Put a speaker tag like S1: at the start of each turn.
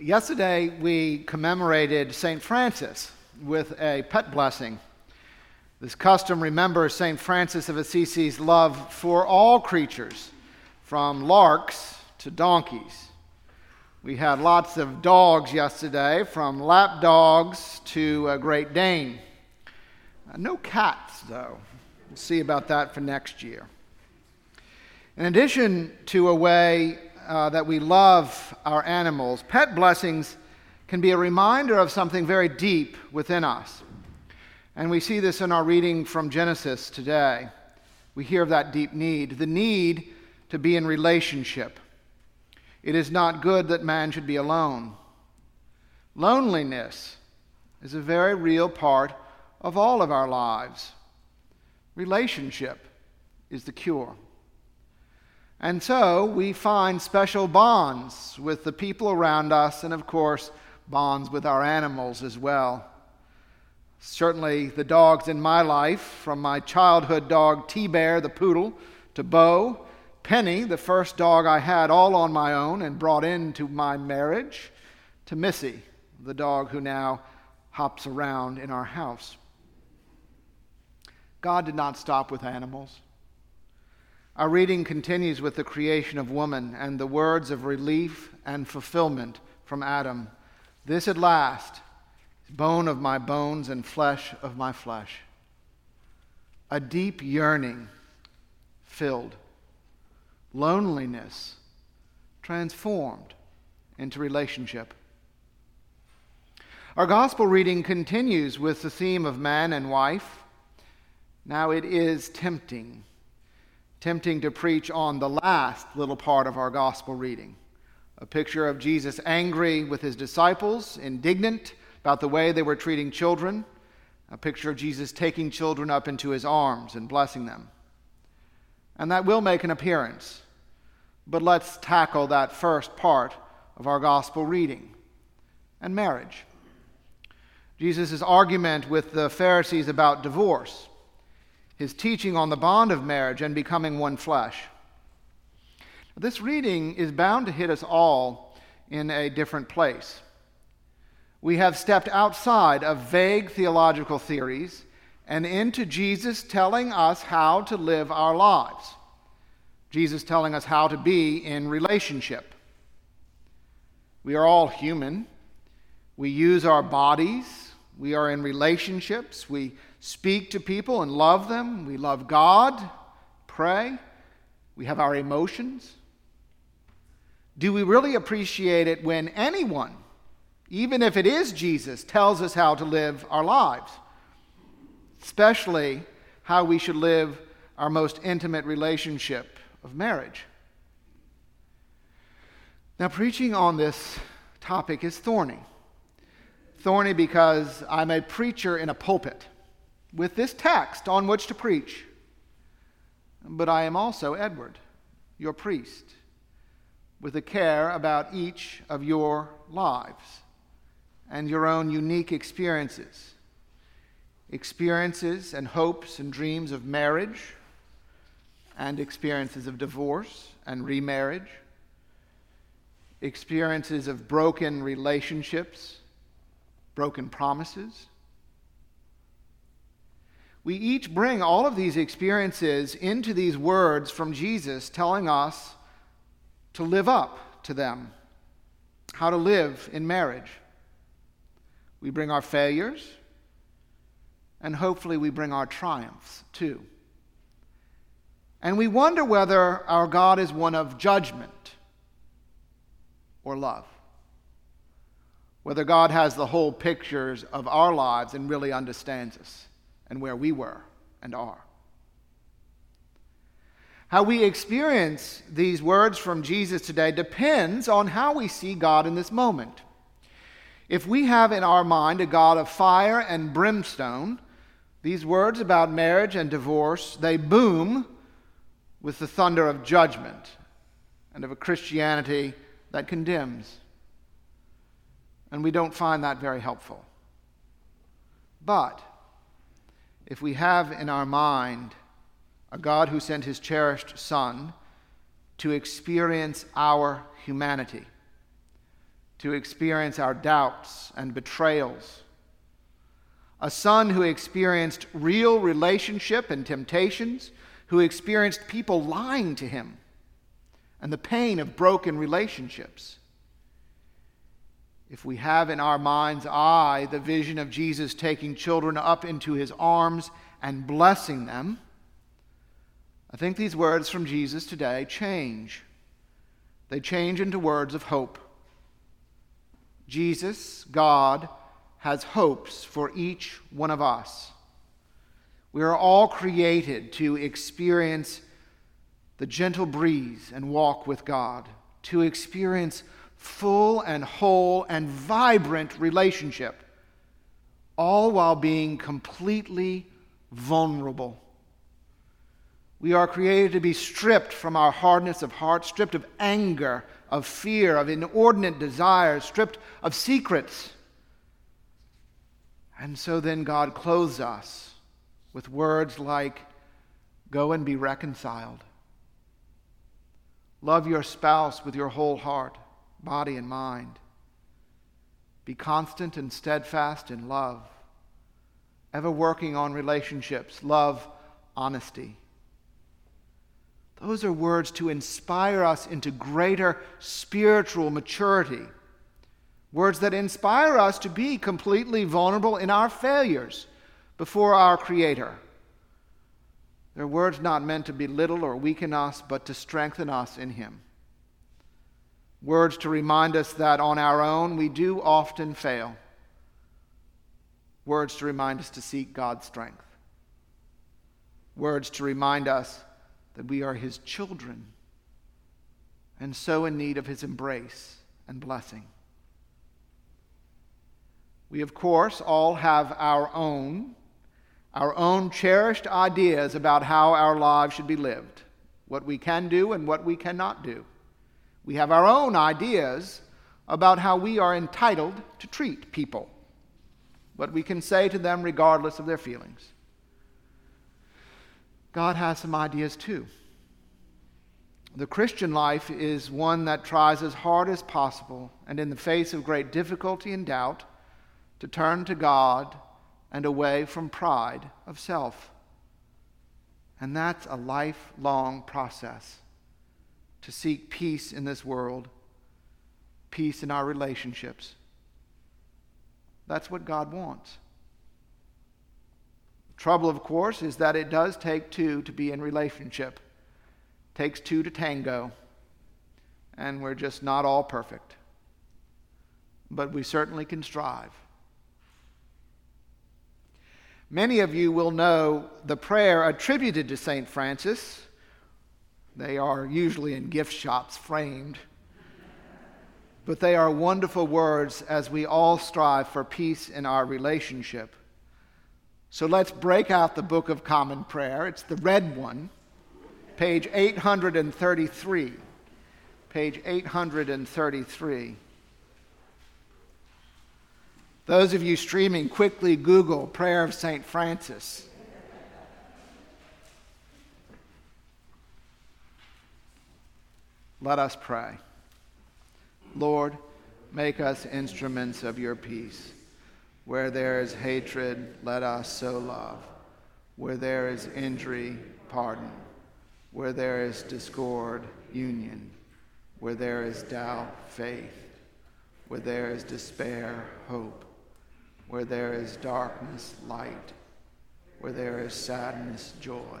S1: Yesterday, we commemorated St. Francis with a pet blessing. This custom remembers St. Francis of Assisi's love for all creatures, from larks to donkeys. We had lots of dogs yesterday, from lap dogs to a Great Dane. Uh, no cats, though. We'll see about that for next year. In addition to a way uh, that we love our animals, pet blessings can be a reminder of something very deep within us. And we see this in our reading from Genesis today. We hear of that deep need the need to be in relationship. It is not good that man should be alone. Loneliness is a very real part of all of our lives. Relationship is the cure. And so we find special bonds with the people around us, and of course, bonds with our animals as well. Certainly, the dogs in my life, from my childhood dog T Bear, the poodle, to Bo, Penny, the first dog I had all on my own and brought into my marriage, to Missy, the dog who now hops around in our house. God did not stop with animals. Our reading continues with the creation of woman and the words of relief and fulfillment from Adam. This at last is bone of my bones and flesh of my flesh. A deep yearning filled, loneliness transformed into relationship. Our gospel reading continues with the theme of man and wife. Now it is tempting tempting to preach on the last little part of our gospel reading a picture of Jesus angry with his disciples, indignant about the way they were treating children, a picture of Jesus taking children up into his arms and blessing them. And that will make an appearance. But let's tackle that first part of our gospel reading and marriage. Jesus' argument with the Pharisees about divorce his teaching on the bond of marriage and becoming one flesh. This reading is bound to hit us all in a different place. We have stepped outside of vague theological theories and into Jesus telling us how to live our lives. Jesus telling us how to be in relationship. We are all human. We use our bodies. We are in relationships. We speak to people and love them. We love God, pray. We have our emotions. Do we really appreciate it when anyone, even if it is Jesus, tells us how to live our lives? Especially how we should live our most intimate relationship of marriage. Now, preaching on this topic is thorny. Thorny because I'm a preacher in a pulpit with this text on which to preach. But I am also Edward, your priest, with a care about each of your lives and your own unique experiences experiences and hopes and dreams of marriage, and experiences of divorce and remarriage, experiences of broken relationships, broken promises we each bring all of these experiences into these words from Jesus telling us to live up to them, how to live in marriage. We bring our failures, and hopefully we bring our triumphs too. And we wonder whether our God is one of judgment or love. Whether God has the whole pictures of our lives and really understands us and where we were and are. How we experience these words from Jesus today depends on how we see God in this moment. If we have in our mind a God of fire and brimstone, these words about marriage and divorce, they boom with the thunder of judgment and of a Christianity that condemns. And we don't find that very helpful. But if we have in our mind a God who sent his cherished Son to experience our humanity, to experience our doubts and betrayals. A son who experienced real relationship and temptations, who experienced people lying to him and the pain of broken relationships. If we have in our mind's eye the vision of Jesus taking children up into his arms and blessing them, I think these words from Jesus today change. They change into words of hope. Jesus, God, has hopes for each one of us. We are all created to experience the gentle breeze and walk with God, to experience full and whole and vibrant relationship, all while being completely vulnerable. We are created to be stripped from our hardness of heart, stripped of anger, of fear, of inordinate desires, stripped of secrets. And so then God clothes us with words like, Go and be reconciled. Love your spouse with your whole heart, body, and mind. Be constant and steadfast in love, ever working on relationships, love, honesty. Those are words to inspire us into greater spiritual maturity. Words that inspire us to be completely vulnerable in our failures before our Creator. They're words not meant to belittle or weaken us, but to strengthen us in Him. Words to remind us that on our own we do often fail. Words to remind us to seek God's strength. Words to remind us that we are his children and so in need of his embrace and blessing. We, of course, all have our own, our own cherished ideas about how our lives should be lived, what we can do and what we cannot do. We have our own ideas about how we are entitled to treat people, what we can say to them regardless of their feelings. God has some ideas too. The Christian life is one that tries as hard as possible, and in the face of great difficulty and doubt, to turn to God and away from pride of self. And that's a lifelong process to seek peace in this world, peace in our relationships. That's what God wants. Trouble, of course, is that it does take two to be in relationship. It takes two to tango. And we're just not all perfect. But we certainly can strive. Many of you will know the prayer attributed to St. Francis. They are usually in gift shops framed. But they are wonderful words as we all strive for peace in our relationship. So let's break out the Book of Common Prayer. It's the red one, page 833. Page 833. Those of you streaming, quickly Google Prayer of St. Francis. Let us pray. Lord, make us instruments of your peace. Where there is hatred, let us sow love. Where there is injury, pardon. Where there is discord, union. Where there is doubt, faith. Where there is despair, hope. Where there is darkness, light. Where there is sadness, joy.